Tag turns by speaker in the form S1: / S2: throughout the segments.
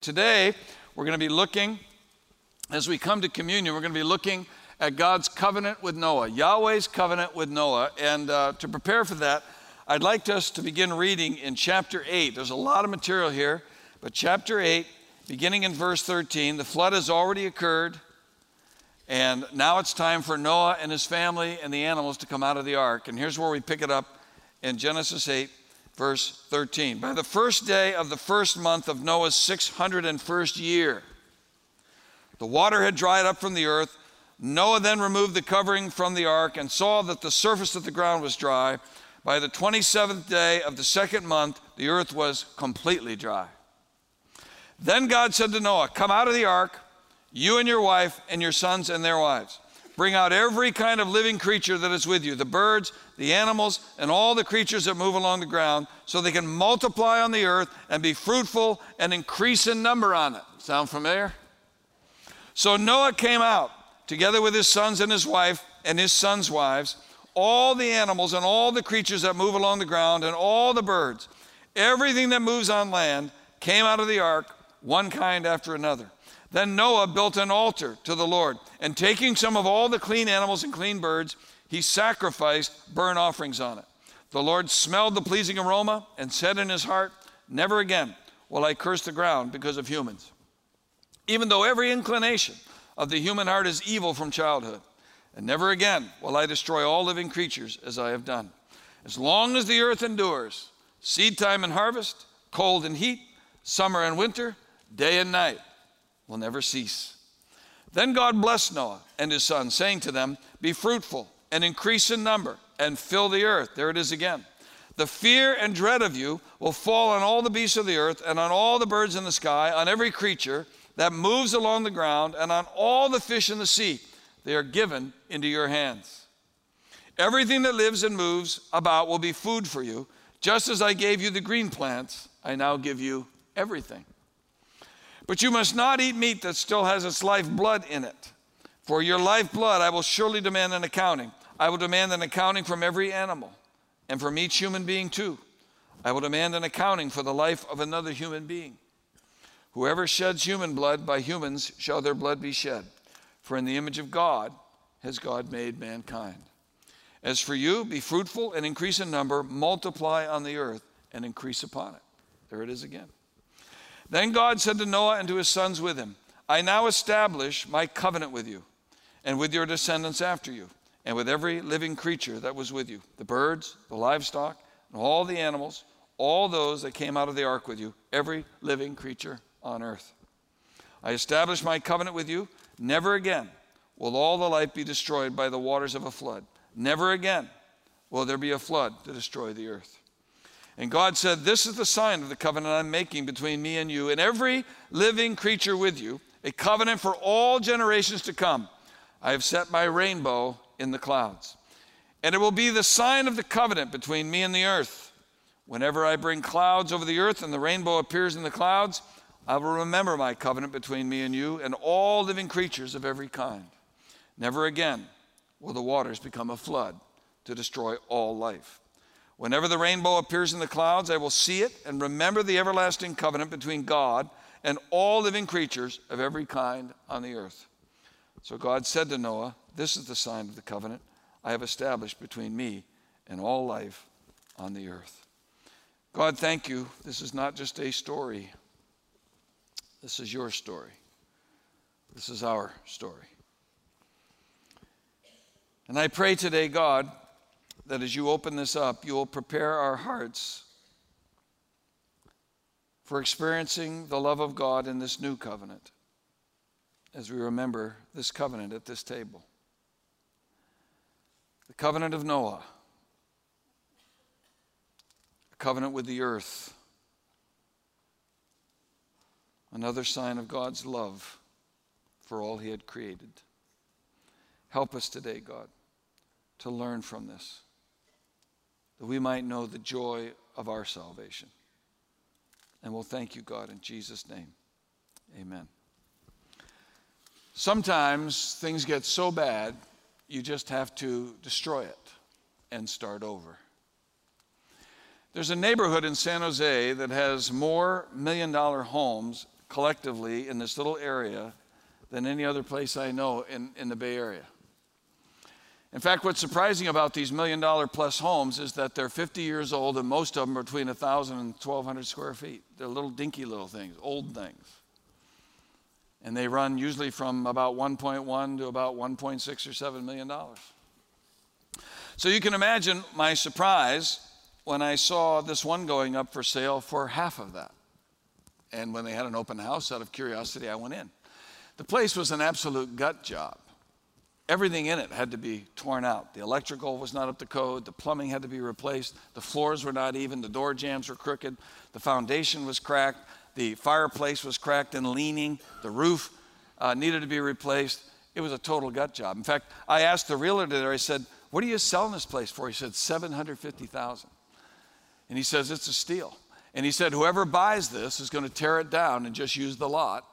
S1: Today, we're going to be looking, as we come to communion, we're going to be looking at God's covenant with Noah, Yahweh's covenant with Noah. And uh, to prepare for that, I'd like us to begin reading in chapter 8. There's a lot of material here, but chapter 8, beginning in verse 13, the flood has already occurred. And now it's time for Noah and his family and the animals to come out of the ark. And here's where we pick it up in Genesis 8, verse 13. By the first day of the first month of Noah's 601st year, the water had dried up from the earth. Noah then removed the covering from the ark and saw that the surface of the ground was dry. By the 27th day of the second month, the earth was completely dry. Then God said to Noah, Come out of the ark, you and your wife, and your sons and their wives. Bring out every kind of living creature that is with you the birds, the animals, and all the creatures that move along the ground, so they can multiply on the earth and be fruitful and increase in number on it. Sound familiar? So Noah came out together with his sons and his wife and his sons' wives, all the animals and all the creatures that move along the ground, and all the birds. Everything that moves on land came out of the ark, one kind after another. Then Noah built an altar to the Lord, and taking some of all the clean animals and clean birds, he sacrificed burnt offerings on it. The Lord smelled the pleasing aroma and said in his heart, Never again will I curse the ground because of humans. Even though every inclination of the human heart is evil from childhood, and never again will I destroy all living creatures as I have done. As long as the earth endures, seed time and harvest, cold and heat, summer and winter, day and night, will never cease. Then God blessed Noah and his sons, saying to them, Be fruitful and increase in number and fill the earth. There it is again. The fear and dread of you will fall on all the beasts of the earth and on all the birds in the sky, on every creature that moves along the ground, and on all the fish in the sea. They are given into your hands. Everything that lives and moves about will be food for you. Just as I gave you the green plants, I now give you everything. But you must not eat meat that still has its life blood in it. For your life blood, I will surely demand an accounting. I will demand an accounting from every animal, and from each human being too. I will demand an accounting for the life of another human being. Whoever sheds human blood, by humans shall their blood be shed. For in the image of God has God made mankind. As for you, be fruitful and increase in number, multiply on the earth and increase upon it. There it is again. Then God said to Noah and to his sons with him, I now establish my covenant with you and with your descendants after you, and with every living creature that was with you the birds, the livestock, and all the animals, all those that came out of the ark with you, every living creature on earth. I establish my covenant with you. Never again will all the life be destroyed by the waters of a flood. Never again will there be a flood to destroy the earth. And God said, This is the sign of the covenant I'm making between me and you and every living creature with you, a covenant for all generations to come. I have set my rainbow in the clouds. And it will be the sign of the covenant between me and the earth. Whenever I bring clouds over the earth and the rainbow appears in the clouds, I will remember my covenant between me and you and all living creatures of every kind. Never again will the waters become a flood to destroy all life. Whenever the rainbow appears in the clouds, I will see it and remember the everlasting covenant between God and all living creatures of every kind on the earth. So God said to Noah, This is the sign of the covenant I have established between me and all life on the earth. God, thank you. This is not just a story, this is your story. This is our story. And I pray today, God, that as you open this up, you will prepare our hearts for experiencing the love of God in this new covenant as we remember this covenant at this table. The covenant of Noah, a covenant with the earth, another sign of God's love for all He had created. Help us today, God, to learn from this that we might know the joy of our salvation. And we'll thank you, God, in Jesus' name. Amen. Sometimes things get so bad, you just have to destroy it and start over. There's a neighborhood in San Jose that has more million dollar homes collectively in this little area than any other place I know in, in the Bay Area. In fact, what's surprising about these million dollar plus homes is that they're 50 years old and most of them are between 1,000 and 1,200 square feet. They're little dinky little things, old things. And they run usually from about 1.1 to about 1.6 or 7 million dollars. So you can imagine my surprise when I saw this one going up for sale for half of that. And when they had an open house, out of curiosity, I went in. The place was an absolute gut job. Everything in it had to be torn out. The electrical was not up to code. The plumbing had to be replaced. The floors were not even. The door jambs were crooked. The foundation was cracked. The fireplace was cracked and leaning. The roof uh, needed to be replaced. It was a total gut job. In fact, I asked the realtor there, I said, What are you selling this place for? He said, 750000 And he says, It's a steal. And he said, Whoever buys this is going to tear it down and just use the lot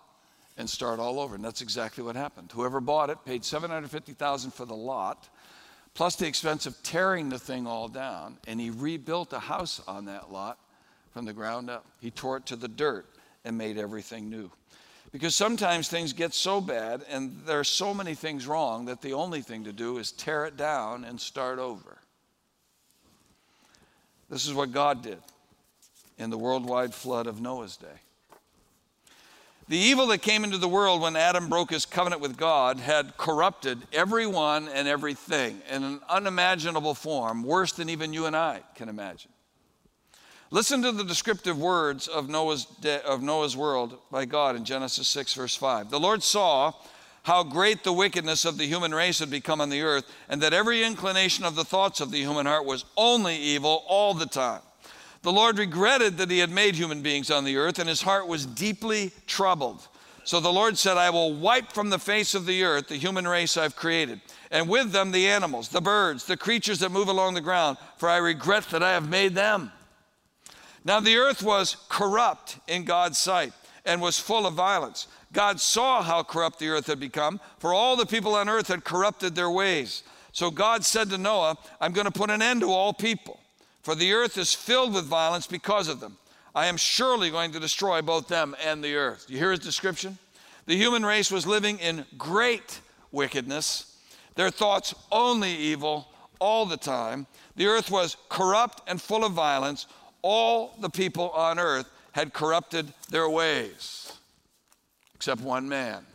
S1: and start all over. And that's exactly what happened. Whoever bought it paid 750000 for the lot, plus the expense of tearing the thing all down. And he rebuilt a house on that lot from the ground up. He tore it to the dirt and made everything new. Because sometimes things get so bad and there are so many things wrong that the only thing to do is tear it down and start over. This is what God did in the worldwide flood of Noah's day. The evil that came into the world when Adam broke his covenant with God had corrupted everyone and everything in an unimaginable form, worse than even you and I can imagine. Listen to the descriptive words of Noah's, de- of Noah's world by God in Genesis 6, verse 5. The Lord saw how great the wickedness of the human race had become on the earth, and that every inclination of the thoughts of the human heart was only evil all the time. The Lord regretted that he had made human beings on the earth, and his heart was deeply troubled. So the Lord said, I will wipe from the face of the earth the human race I've created, and with them the animals, the birds, the creatures that move along the ground, for I regret that I have made them. Now the earth was corrupt in God's sight and was full of violence. God saw how corrupt the earth had become, for all the people on earth had corrupted their ways. So God said to Noah, I'm going to put an end to all people for the earth is filled with violence because of them. I am surely going to destroy both them and the earth. You hear his description? The human race was living in great wickedness, their thoughts only evil all the time. The earth was corrupt and full of violence. All the people on earth had corrupted their ways, except one man.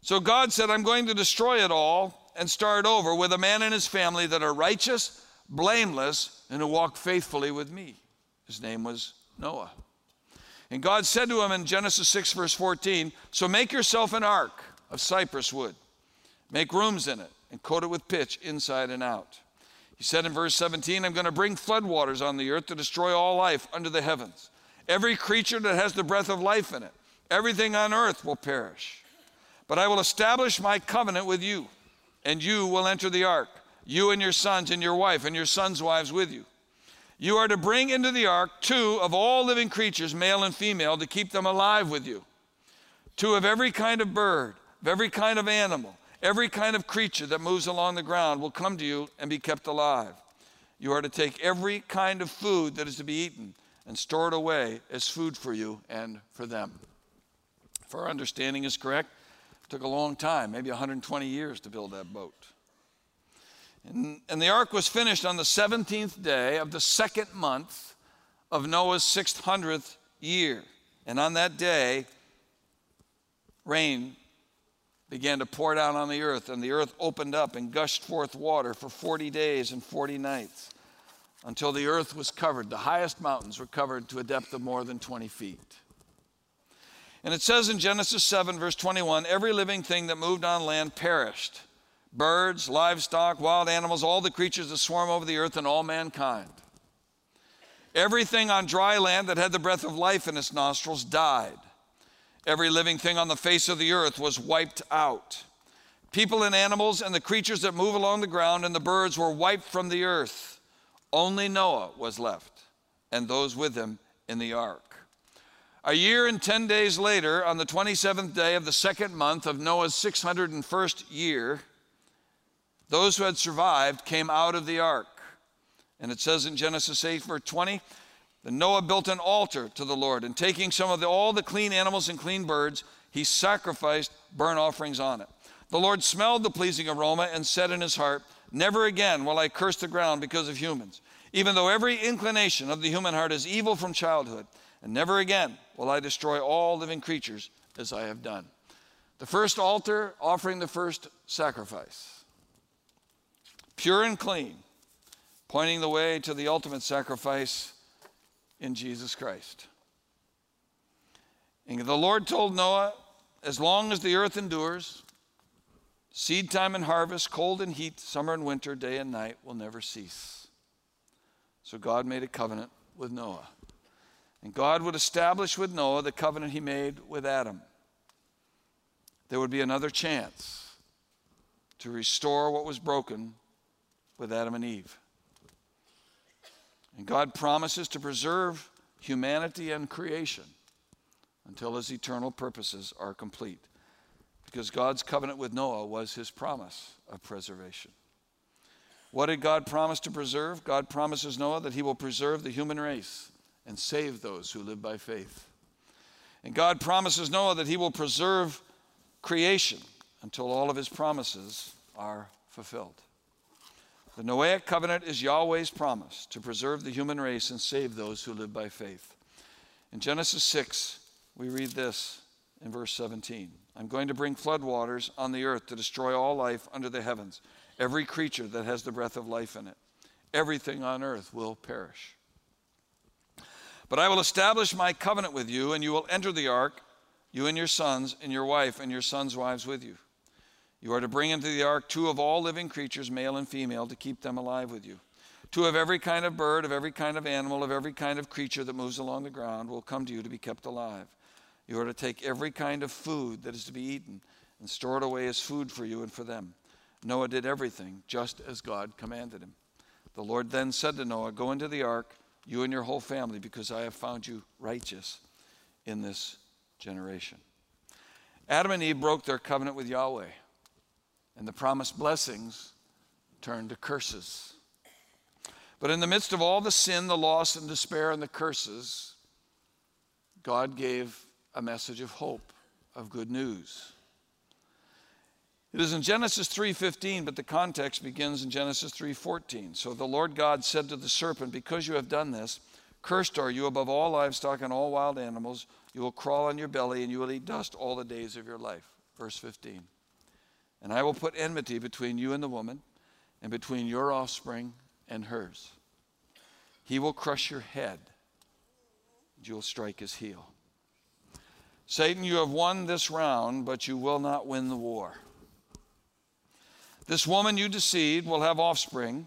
S1: So God said, I'm going to destroy it all and start over with a man and his family that are righteous, blameless, and who walk faithfully with me. His name was Noah. And God said to him in Genesis 6, verse 14, So make yourself an ark of cypress wood, make rooms in it, and coat it with pitch inside and out. He said in verse 17, I'm going to bring floodwaters on the earth to destroy all life under the heavens. Every creature that has the breath of life in it, everything on earth will perish. But I will establish my covenant with you and you will enter the ark, you and your sons and your wife and your sons' wives with you. You are to bring into the ark two of all living creatures, male and female, to keep them alive with you. Two of every kind of bird, of every kind of animal, every kind of creature that moves along the ground will come to you and be kept alive. You are to take every kind of food that is to be eaten and store it away as food for you and for them. If our understanding is correct, Took a long time, maybe 120 years to build that boat. And, and the ark was finished on the 17th day of the second month of Noah's 600th year. And on that day, rain began to pour down on the earth, and the earth opened up and gushed forth water for 40 days and 40 nights until the earth was covered. The highest mountains were covered to a depth of more than 20 feet. And it says in Genesis 7, verse 21 every living thing that moved on land perished birds, livestock, wild animals, all the creatures that swarm over the earth, and all mankind. Everything on dry land that had the breath of life in its nostrils died. Every living thing on the face of the earth was wiped out. People and animals and the creatures that move along the ground and the birds were wiped from the earth. Only Noah was left, and those with him in the ark. A year and 10 days later, on the 27th day of the second month of Noah's 601st year, those who had survived came out of the ark. And it says in Genesis 8, verse 20, that Noah built an altar to the Lord, and taking some of the, all the clean animals and clean birds, he sacrificed burnt offerings on it. The Lord smelled the pleasing aroma and said in his heart, Never again will I curse the ground because of humans, even though every inclination of the human heart is evil from childhood. And never again will I destroy all living creatures as I have done. The first altar offering the first sacrifice, pure and clean, pointing the way to the ultimate sacrifice in Jesus Christ. And the Lord told Noah, as long as the earth endures, seed time and harvest, cold and heat, summer and winter, day and night will never cease. So God made a covenant with Noah. And God would establish with Noah the covenant he made with Adam. There would be another chance to restore what was broken with Adam and Eve. And God promises to preserve humanity and creation until his eternal purposes are complete. Because God's covenant with Noah was his promise of preservation. What did God promise to preserve? God promises Noah that he will preserve the human race and save those who live by faith. And God promises Noah that he will preserve creation until all of his promises are fulfilled. The Noahic covenant is Yahweh's promise to preserve the human race and save those who live by faith. In Genesis 6, we read this in verse 17 I'm going to bring floodwaters on the earth to destroy all life under the heavens, every creature that has the breath of life in it. Everything on earth will perish. But I will establish my covenant with you, and you will enter the ark, you and your sons, and your wife, and your sons' wives with you. You are to bring into the ark two of all living creatures, male and female, to keep them alive with you. Two of every kind of bird, of every kind of animal, of every kind of creature that moves along the ground will come to you to be kept alive. You are to take every kind of food that is to be eaten and store it away as food for you and for them. Noah did everything just as God commanded him. The Lord then said to Noah, Go into the ark you and your whole family, because I have found you righteous in this generation. Adam and Eve broke their covenant with Yahweh, and the promised blessings turned to curses. But in the midst of all the sin, the loss, and despair, and the curses, God gave a message of hope, of good news. It is in Genesis 3:15, but the context begins in Genesis 3:14. So the Lord God said to the serpent, "Because you have done this, cursed are you above all livestock and all wild animals. You will crawl on your belly and you will eat dust all the days of your life." Verse 15. And I will put enmity between you and the woman, and between your offspring and hers. He will crush your head, and you will strike his heel. Satan, you have won this round, but you will not win the war. This woman you deceived will have offspring.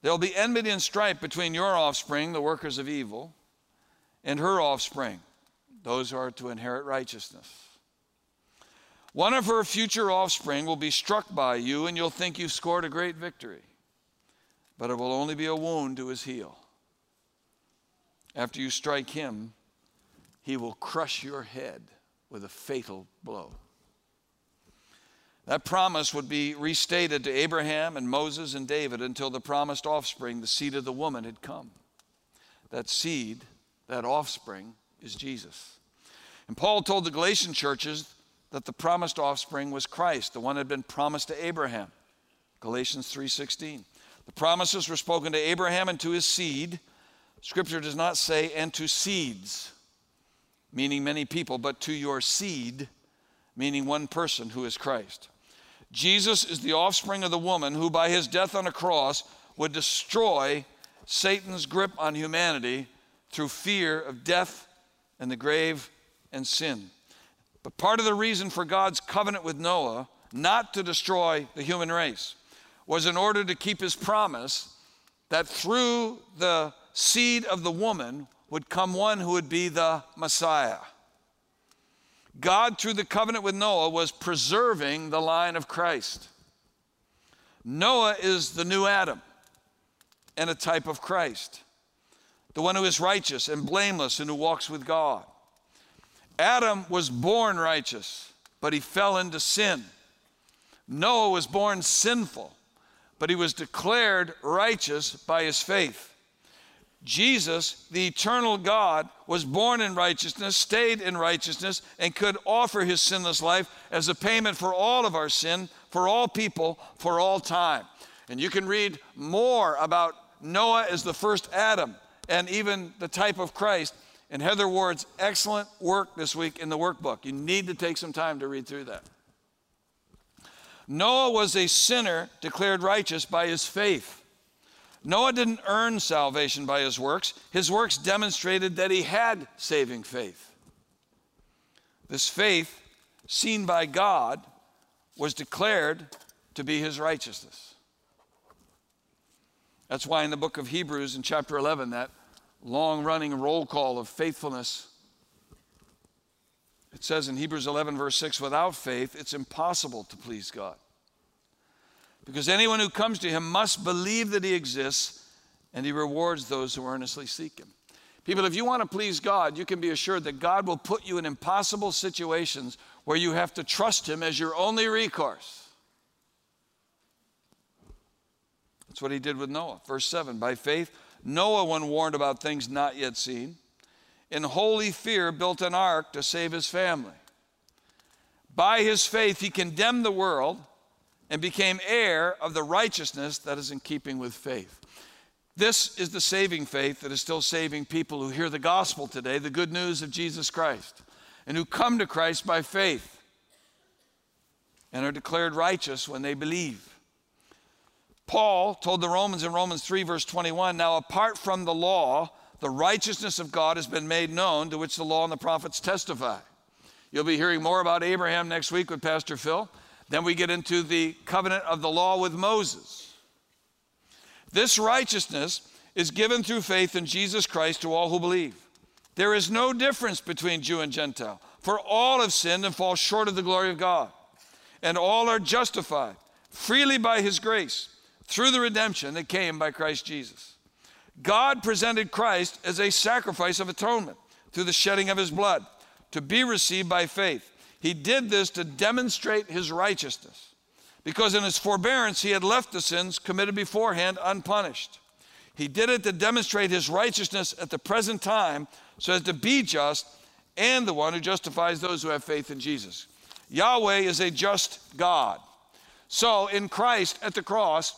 S1: There'll be enmity and strife between your offspring, the workers of evil, and her offspring, those who are to inherit righteousness. One of her future offspring will be struck by you, and you'll think you've scored a great victory, but it will only be a wound to his heel. After you strike him, he will crush your head with a fatal blow. That promise would be restated to Abraham and Moses and David until the promised offspring, the seed of the woman, had come. That seed, that offspring, is Jesus. And Paul told the Galatian churches that the promised offspring was Christ, the one that had been promised to Abraham. Galatians 3:16. The promises were spoken to Abraham and to his seed. Scripture does not say and to seeds, meaning many people, but to your seed, meaning one person who is Christ. Jesus is the offspring of the woman who, by his death on a cross, would destroy Satan's grip on humanity through fear of death and the grave and sin. But part of the reason for God's covenant with Noah, not to destroy the human race, was in order to keep his promise that through the seed of the woman would come one who would be the Messiah. God, through the covenant with Noah, was preserving the line of Christ. Noah is the new Adam and a type of Christ, the one who is righteous and blameless and who walks with God. Adam was born righteous, but he fell into sin. Noah was born sinful, but he was declared righteous by his faith. Jesus, the eternal God, was born in righteousness, stayed in righteousness, and could offer his sinless life as a payment for all of our sin, for all people, for all time. And you can read more about Noah as the first Adam and even the type of Christ in Heather Ward's excellent work this week in the workbook. You need to take some time to read through that. Noah was a sinner declared righteous by his faith. Noah didn't earn salvation by his works, his works demonstrated that he had saving faith. This faith, seen by God, was declared to be his righteousness. That's why in the book of Hebrews, in chapter 11, that long running roll call of faithfulness, it says in Hebrews 11, verse 6, without faith, it's impossible to please God. Because anyone who comes to him must believe that he exists and he rewards those who earnestly seek him. People, if you want to please God, you can be assured that God will put you in impossible situations where you have to trust him as your only recourse. That's what he did with Noah. Verse 7 By faith, Noah, when warned about things not yet seen, in holy fear built an ark to save his family. By his faith, he condemned the world and became heir of the righteousness that is in keeping with faith. This is the saving faith that is still saving people who hear the gospel today, the good news of Jesus Christ, and who come to Christ by faith and are declared righteous when they believe. Paul told the Romans in Romans 3, verse 21 Now, apart from the law, the righteousness of God has been made known, to which the law and the prophets testify. You'll be hearing more about Abraham next week with Pastor Phil. Then we get into the covenant of the law with Moses. This righteousness is given through faith in Jesus Christ to all who believe. There is no difference between Jew and Gentile, for all have sinned and fall short of the glory of God, and all are justified freely by his grace through the redemption that came by Christ Jesus. God presented Christ as a sacrifice of atonement through the shedding of his blood to be received by faith. He did this to demonstrate his righteousness, because in his forbearance he had left the sins committed beforehand unpunished. He did it to demonstrate his righteousness at the present time, so as to be just and the one who justifies those who have faith in Jesus. Yahweh is a just God. So in Christ at the cross,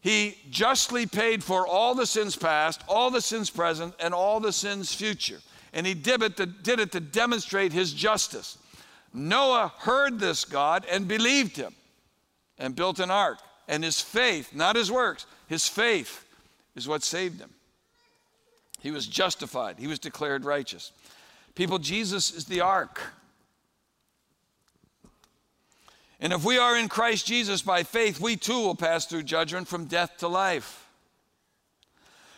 S1: he justly paid for all the sins past, all the sins present, and all the sins future. And he did it to, did it to demonstrate his justice. Noah heard this God and believed him and built an ark. And his faith, not his works, his faith is what saved him. He was justified, he was declared righteous. People, Jesus is the ark. And if we are in Christ Jesus by faith, we too will pass through judgment from death to life.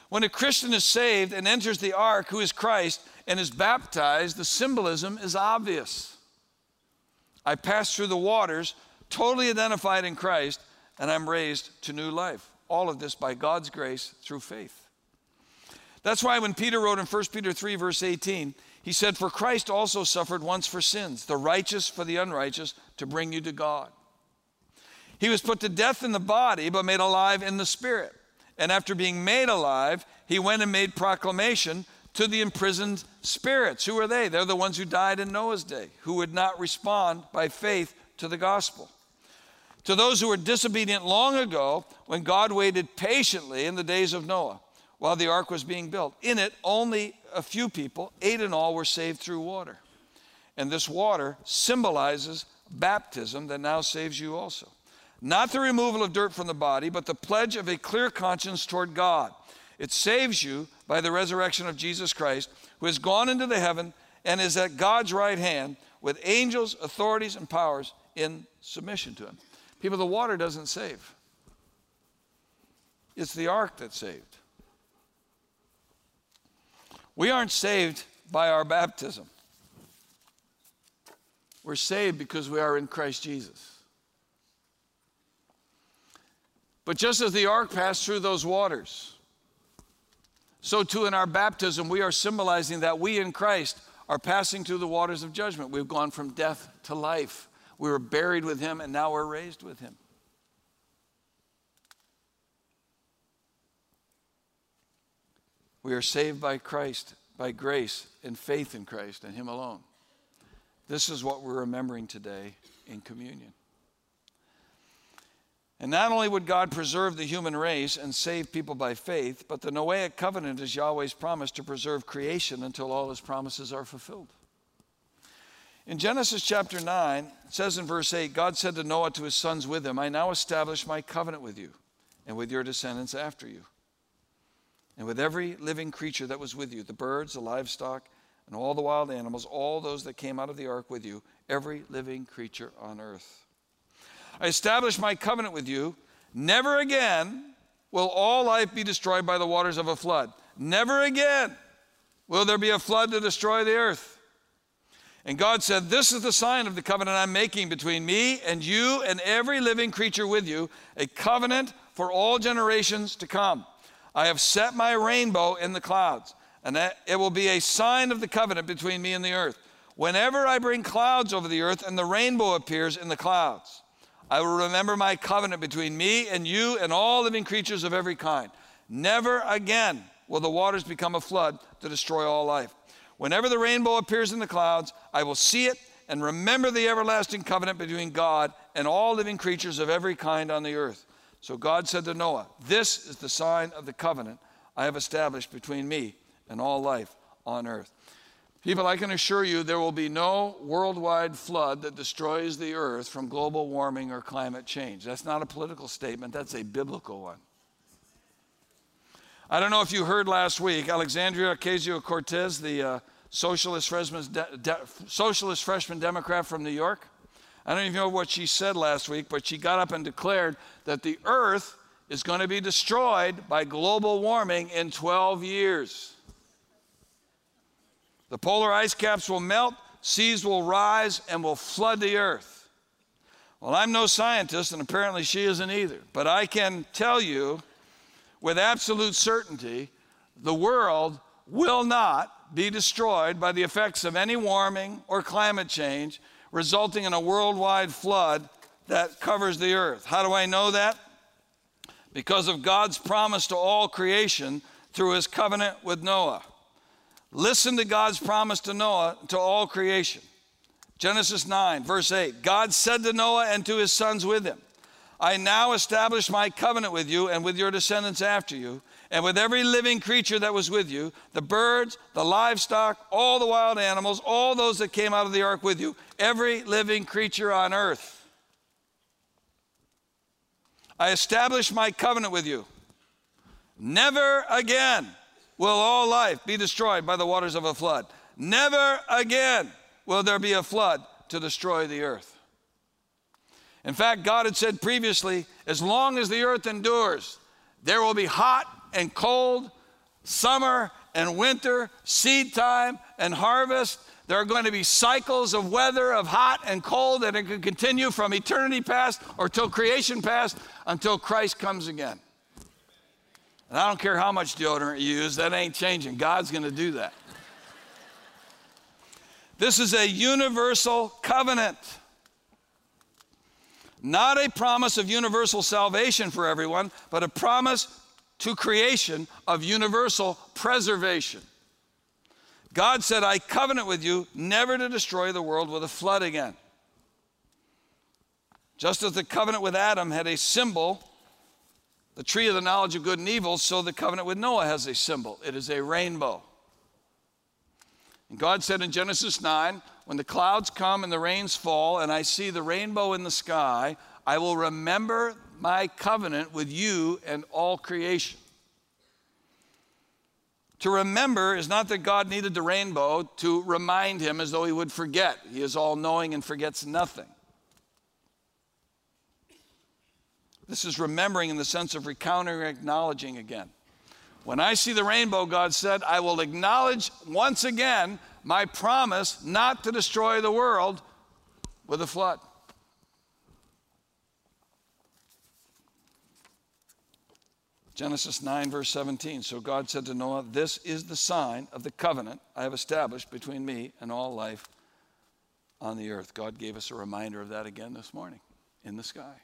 S1: When a Christian is saved and enters the ark, who is Christ, and is baptized, the symbolism is obvious. I passed through the waters, totally identified in Christ, and I'm raised to new life. All of this by God's grace through faith. That's why when Peter wrote in 1 Peter 3, verse 18, he said, For Christ also suffered once for sins, the righteous for the unrighteous, to bring you to God. He was put to death in the body, but made alive in the spirit. And after being made alive, he went and made proclamation to the imprisoned spirits. Who are they? They're the ones who died in Noah's day, who would not respond by faith to the gospel. To those who were disobedient long ago, when God waited patiently in the days of Noah while the ark was being built. In it, only a few people, eight in all, were saved through water. And this water symbolizes baptism that now saves you also. Not the removal of dirt from the body, but the pledge of a clear conscience toward God. It saves you by the resurrection of Jesus Christ, who has gone into the heaven and is at God's right hand with angels, authorities, and powers in submission to him. People, the water doesn't save, it's the ark that saved. We aren't saved by our baptism. We're saved because we are in Christ Jesus. But just as the ark passed through those waters, so too in our baptism, we are symbolizing that we in Christ are passing through the waters of judgment. We've gone from death to life. We were buried with him, and now we're raised with him. We are saved by Christ, by grace and faith in Christ and Him alone. This is what we're remembering today in communion. And not only would God preserve the human race and save people by faith, but the Noahic covenant is Yahweh's promise to preserve creation until all his promises are fulfilled. In Genesis chapter 9, it says in verse 8 God said to Noah to his sons with him, I now establish my covenant with you and with your descendants after you, and with every living creature that was with you the birds, the livestock, and all the wild animals, all those that came out of the ark with you, every living creature on earth. I establish my covenant with you. Never again will all life be destroyed by the waters of a flood. Never again will there be a flood to destroy the earth. And God said, This is the sign of the covenant I'm making between me and you and every living creature with you, a covenant for all generations to come. I have set my rainbow in the clouds, and it will be a sign of the covenant between me and the earth. Whenever I bring clouds over the earth and the rainbow appears in the clouds, I will remember my covenant between me and you and all living creatures of every kind. Never again will the waters become a flood to destroy all life. Whenever the rainbow appears in the clouds, I will see it and remember the everlasting covenant between God and all living creatures of every kind on the earth. So God said to Noah, This is the sign of the covenant I have established between me and all life on earth. People, I can assure you there will be no worldwide flood that destroys the earth from global warming or climate change. That's not a political statement, that's a biblical one. I don't know if you heard last week, Alexandria Ocasio Cortez, the uh, socialist, freshman, de- de- socialist freshman Democrat from New York. I don't even know what she said last week, but she got up and declared that the earth is going to be destroyed by global warming in 12 years. The polar ice caps will melt, seas will rise, and will flood the earth. Well, I'm no scientist, and apparently she isn't either, but I can tell you with absolute certainty the world will not be destroyed by the effects of any warming or climate change, resulting in a worldwide flood that covers the earth. How do I know that? Because of God's promise to all creation through his covenant with Noah. Listen to God's promise to Noah, to all creation. Genesis 9, verse 8 God said to Noah and to his sons with him, I now establish my covenant with you and with your descendants after you, and with every living creature that was with you the birds, the livestock, all the wild animals, all those that came out of the ark with you, every living creature on earth. I establish my covenant with you. Never again will all life be destroyed by the waters of a flood. Never again will there be a flood to destroy the earth. In fact, God had said previously, as long as the earth endures, there will be hot and cold, summer and winter, seed time and harvest. There are going to be cycles of weather, of hot and cold, and it can continue from eternity past or till creation past until Christ comes again. And I don't care how much deodorant you use, that ain't changing. God's going to do that. This is a universal covenant. Not a promise of universal salvation for everyone, but a promise to creation of universal preservation. God said, I covenant with you never to destroy the world with a flood again. Just as the covenant with Adam had a symbol the tree of the knowledge of good and evil, so the covenant with Noah has a symbol. It is a rainbow. And God said in Genesis 9, when the clouds come and the rains fall, and I see the rainbow in the sky, I will remember my covenant with you and all creation. To remember is not that God needed the rainbow to remind him as though he would forget. He is all knowing and forgets nothing. This is remembering in the sense of recounting or acknowledging again. When I see the rainbow, God said, I will acknowledge once again my promise not to destroy the world with a flood. Genesis 9, verse 17. So God said to Noah, This is the sign of the covenant I have established between me and all life on the earth. God gave us a reminder of that again this morning in the sky.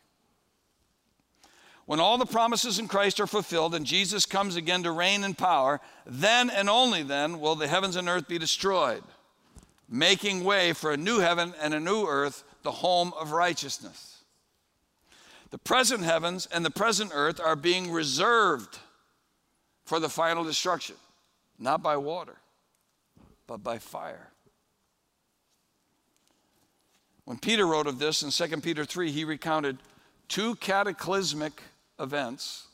S1: When all the promises in Christ are fulfilled and Jesus comes again to reign in power, then and only then will the heavens and earth be destroyed, making way for a new heaven and a new earth, the home of righteousness. The present heavens and the present earth are being reserved for the final destruction, not by water, but by fire. When Peter wrote of this in 2 Peter 3, he recounted two cataclysmic events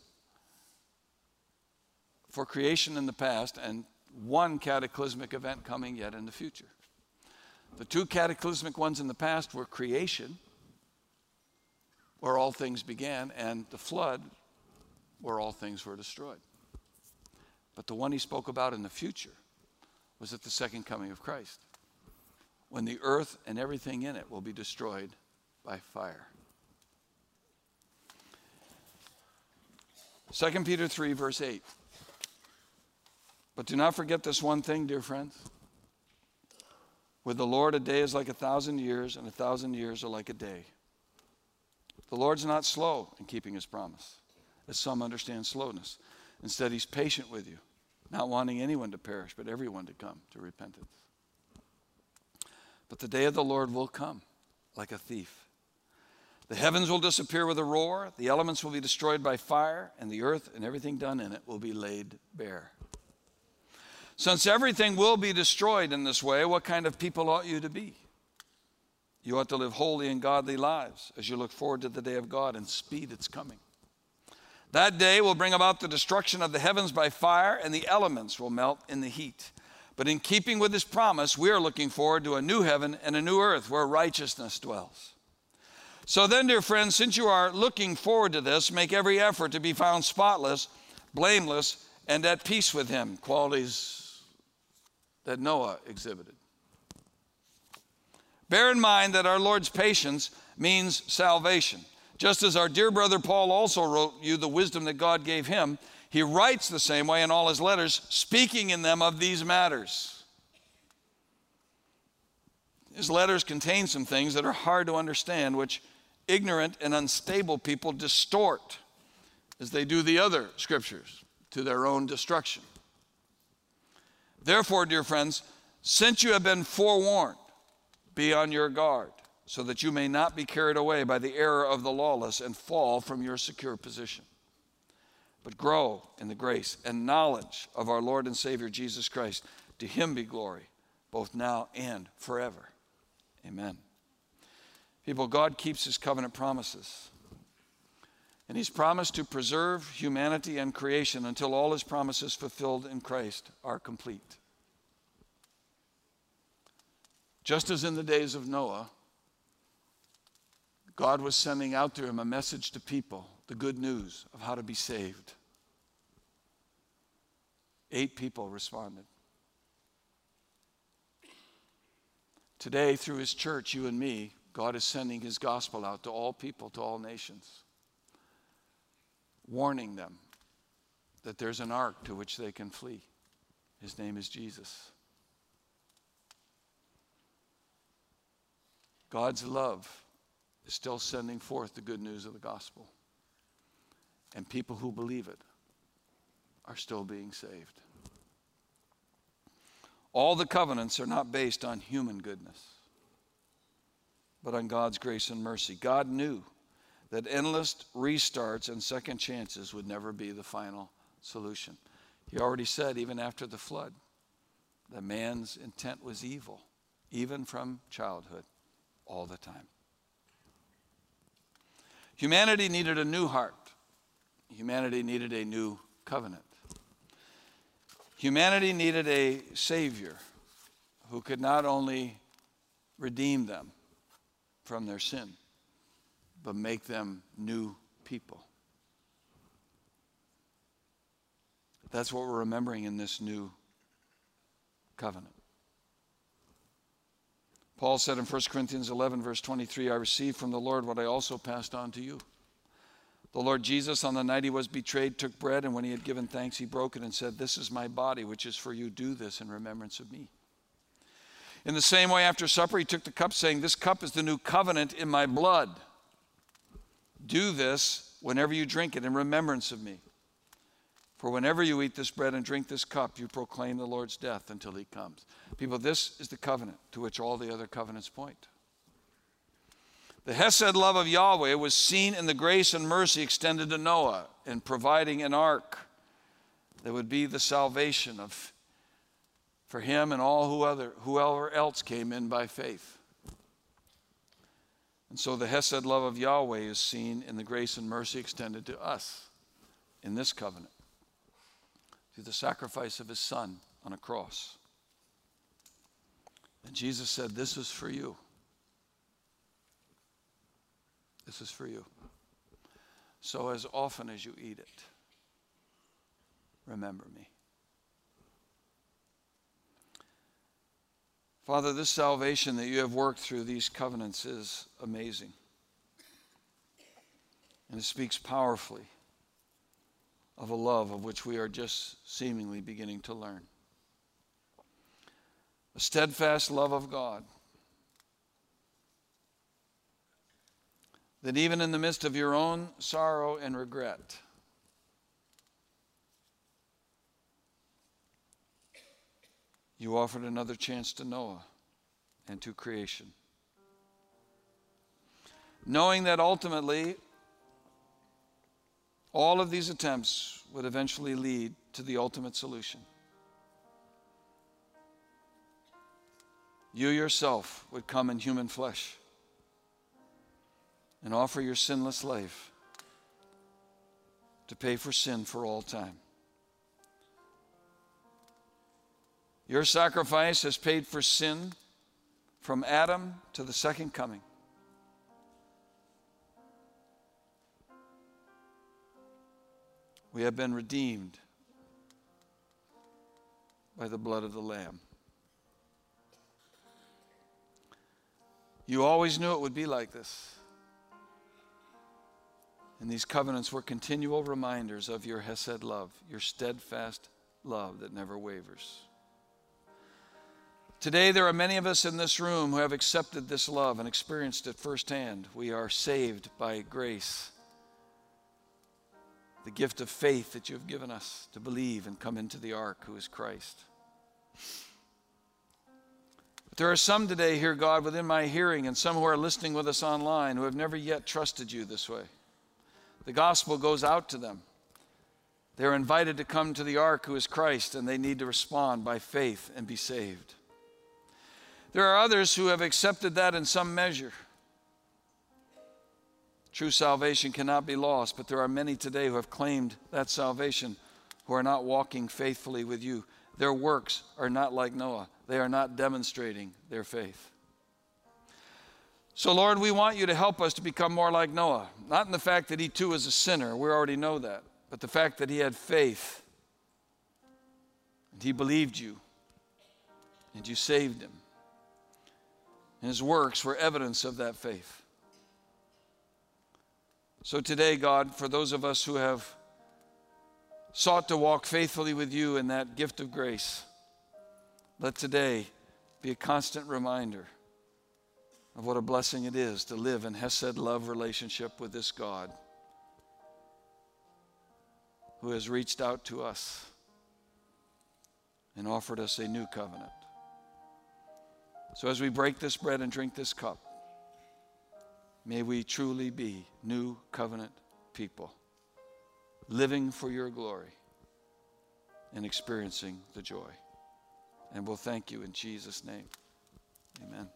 S1: for creation in the past and one cataclysmic event coming yet in the future. The two cataclysmic ones in the past were creation, where all things began, and the flood, where all things were destroyed. But the one he spoke about in the future was at the second coming of Christ, when the earth and everything in it will be destroyed by fire. 2 Peter 3, verse 8. But do not forget this one thing, dear friends. With the Lord, a day is like a thousand years, and a thousand years are like a day. The Lord's not slow in keeping his promise, as some understand slowness. Instead, he's patient with you, not wanting anyone to perish, but everyone to come to repentance. But the day of the Lord will come like a thief. The heavens will disappear with a roar, the elements will be destroyed by fire, and the earth and everything done in it will be laid bare. Since everything will be destroyed in this way, what kind of people ought you to be? You ought to live holy and godly lives as you look forward to the day of God and speed its coming. That day will bring about the destruction of the heavens by fire, and the elements will melt in the heat. But in keeping with his promise, we are looking forward to a new heaven and a new earth where righteousness dwells. So then, dear friends, since you are looking forward to this, make every effort to be found spotless, blameless, and at peace with him. Qualities that Noah exhibited. Bear in mind that our Lord's patience means salvation. Just as our dear brother Paul also wrote you the wisdom that God gave him, he writes the same way in all his letters, speaking in them of these matters. His letters contain some things that are hard to understand, which ignorant and unstable people distort, as they do the other scriptures, to their own destruction. Therefore, dear friends, since you have been forewarned, be on your guard, so that you may not be carried away by the error of the lawless and fall from your secure position. But grow in the grace and knowledge of our Lord and Savior Jesus Christ. To him be glory, both now and forever. Amen. People, God keeps his covenant promises. And he's promised to preserve humanity and creation until all his promises fulfilled in Christ are complete. Just as in the days of Noah, God was sending out to him a message to people, the good news of how to be saved. Eight people responded. Today, through his church, you and me, God is sending his gospel out to all people, to all nations, warning them that there's an ark to which they can flee. His name is Jesus. God's love is still sending forth the good news of the gospel. And people who believe it are still being saved. All the covenants are not based on human goodness but on God's grace and mercy. God knew that endless restarts and second chances would never be the final solution. He already said, even after the flood, that man's intent was evil, even from childhood, all the time. Humanity needed a new heart. Humanity needed a new covenant. Humanity needed a Savior who could not only redeem them, from their sin, but make them new people. That's what we're remembering in this new covenant. Paul said in 1 Corinthians 11, verse 23, I received from the Lord what I also passed on to you. The Lord Jesus, on the night he was betrayed, took bread, and when he had given thanks, he broke it and said, This is my body, which is for you. Do this in remembrance of me. In the same way, after supper, he took the cup, saying, This cup is the new covenant in my blood. Do this whenever you drink it in remembrance of me. For whenever you eat this bread and drink this cup, you proclaim the Lord's death until he comes. People, this is the covenant to which all the other covenants point. The Hesed love of Yahweh was seen in the grace and mercy extended to Noah in providing an ark that would be the salvation of for him and all who other, whoever else came in by faith. And so the Hesed love of Yahweh is seen in the grace and mercy extended to us in this covenant through the sacrifice of his son on a cross. And Jesus said, This is for you. This is for you. So as often as you eat it, remember me. Father, this salvation that you have worked through these covenants is amazing. And it speaks powerfully of a love of which we are just seemingly beginning to learn. A steadfast love of God. That even in the midst of your own sorrow and regret, You offered another chance to Noah and to creation. Knowing that ultimately all of these attempts would eventually lead to the ultimate solution. You yourself would come in human flesh and offer your sinless life to pay for sin for all time. Your sacrifice has paid for sin from Adam to the second coming. We have been redeemed by the blood of the Lamb. You always knew it would be like this. And these covenants were continual reminders of your Hesed love, your steadfast love that never wavers. Today, there are many of us in this room who have accepted this love and experienced it firsthand. We are saved by grace, the gift of faith that you have given us to believe and come into the ark, who is Christ. But there are some today here, God, within my hearing, and some who are listening with us online who have never yet trusted you this way. The gospel goes out to them. They're invited to come to the ark, who is Christ, and they need to respond by faith and be saved. There are others who have accepted that in some measure. True salvation cannot be lost, but there are many today who have claimed that salvation who are not walking faithfully with you. Their works are not like Noah, they are not demonstrating their faith. So, Lord, we want you to help us to become more like Noah. Not in the fact that he too is a sinner, we already know that, but the fact that he had faith and he believed you and you saved him. And his works were evidence of that faith. So today, God, for those of us who have sought to walk faithfully with you in that gift of grace, let today be a constant reminder of what a blessing it is to live in Hesed love relationship with this God who has reached out to us and offered us a new covenant. So as we break this bread and drink this cup, may we truly be new covenant people, living for your glory and experiencing the joy. And we'll thank you in Jesus' name. Amen.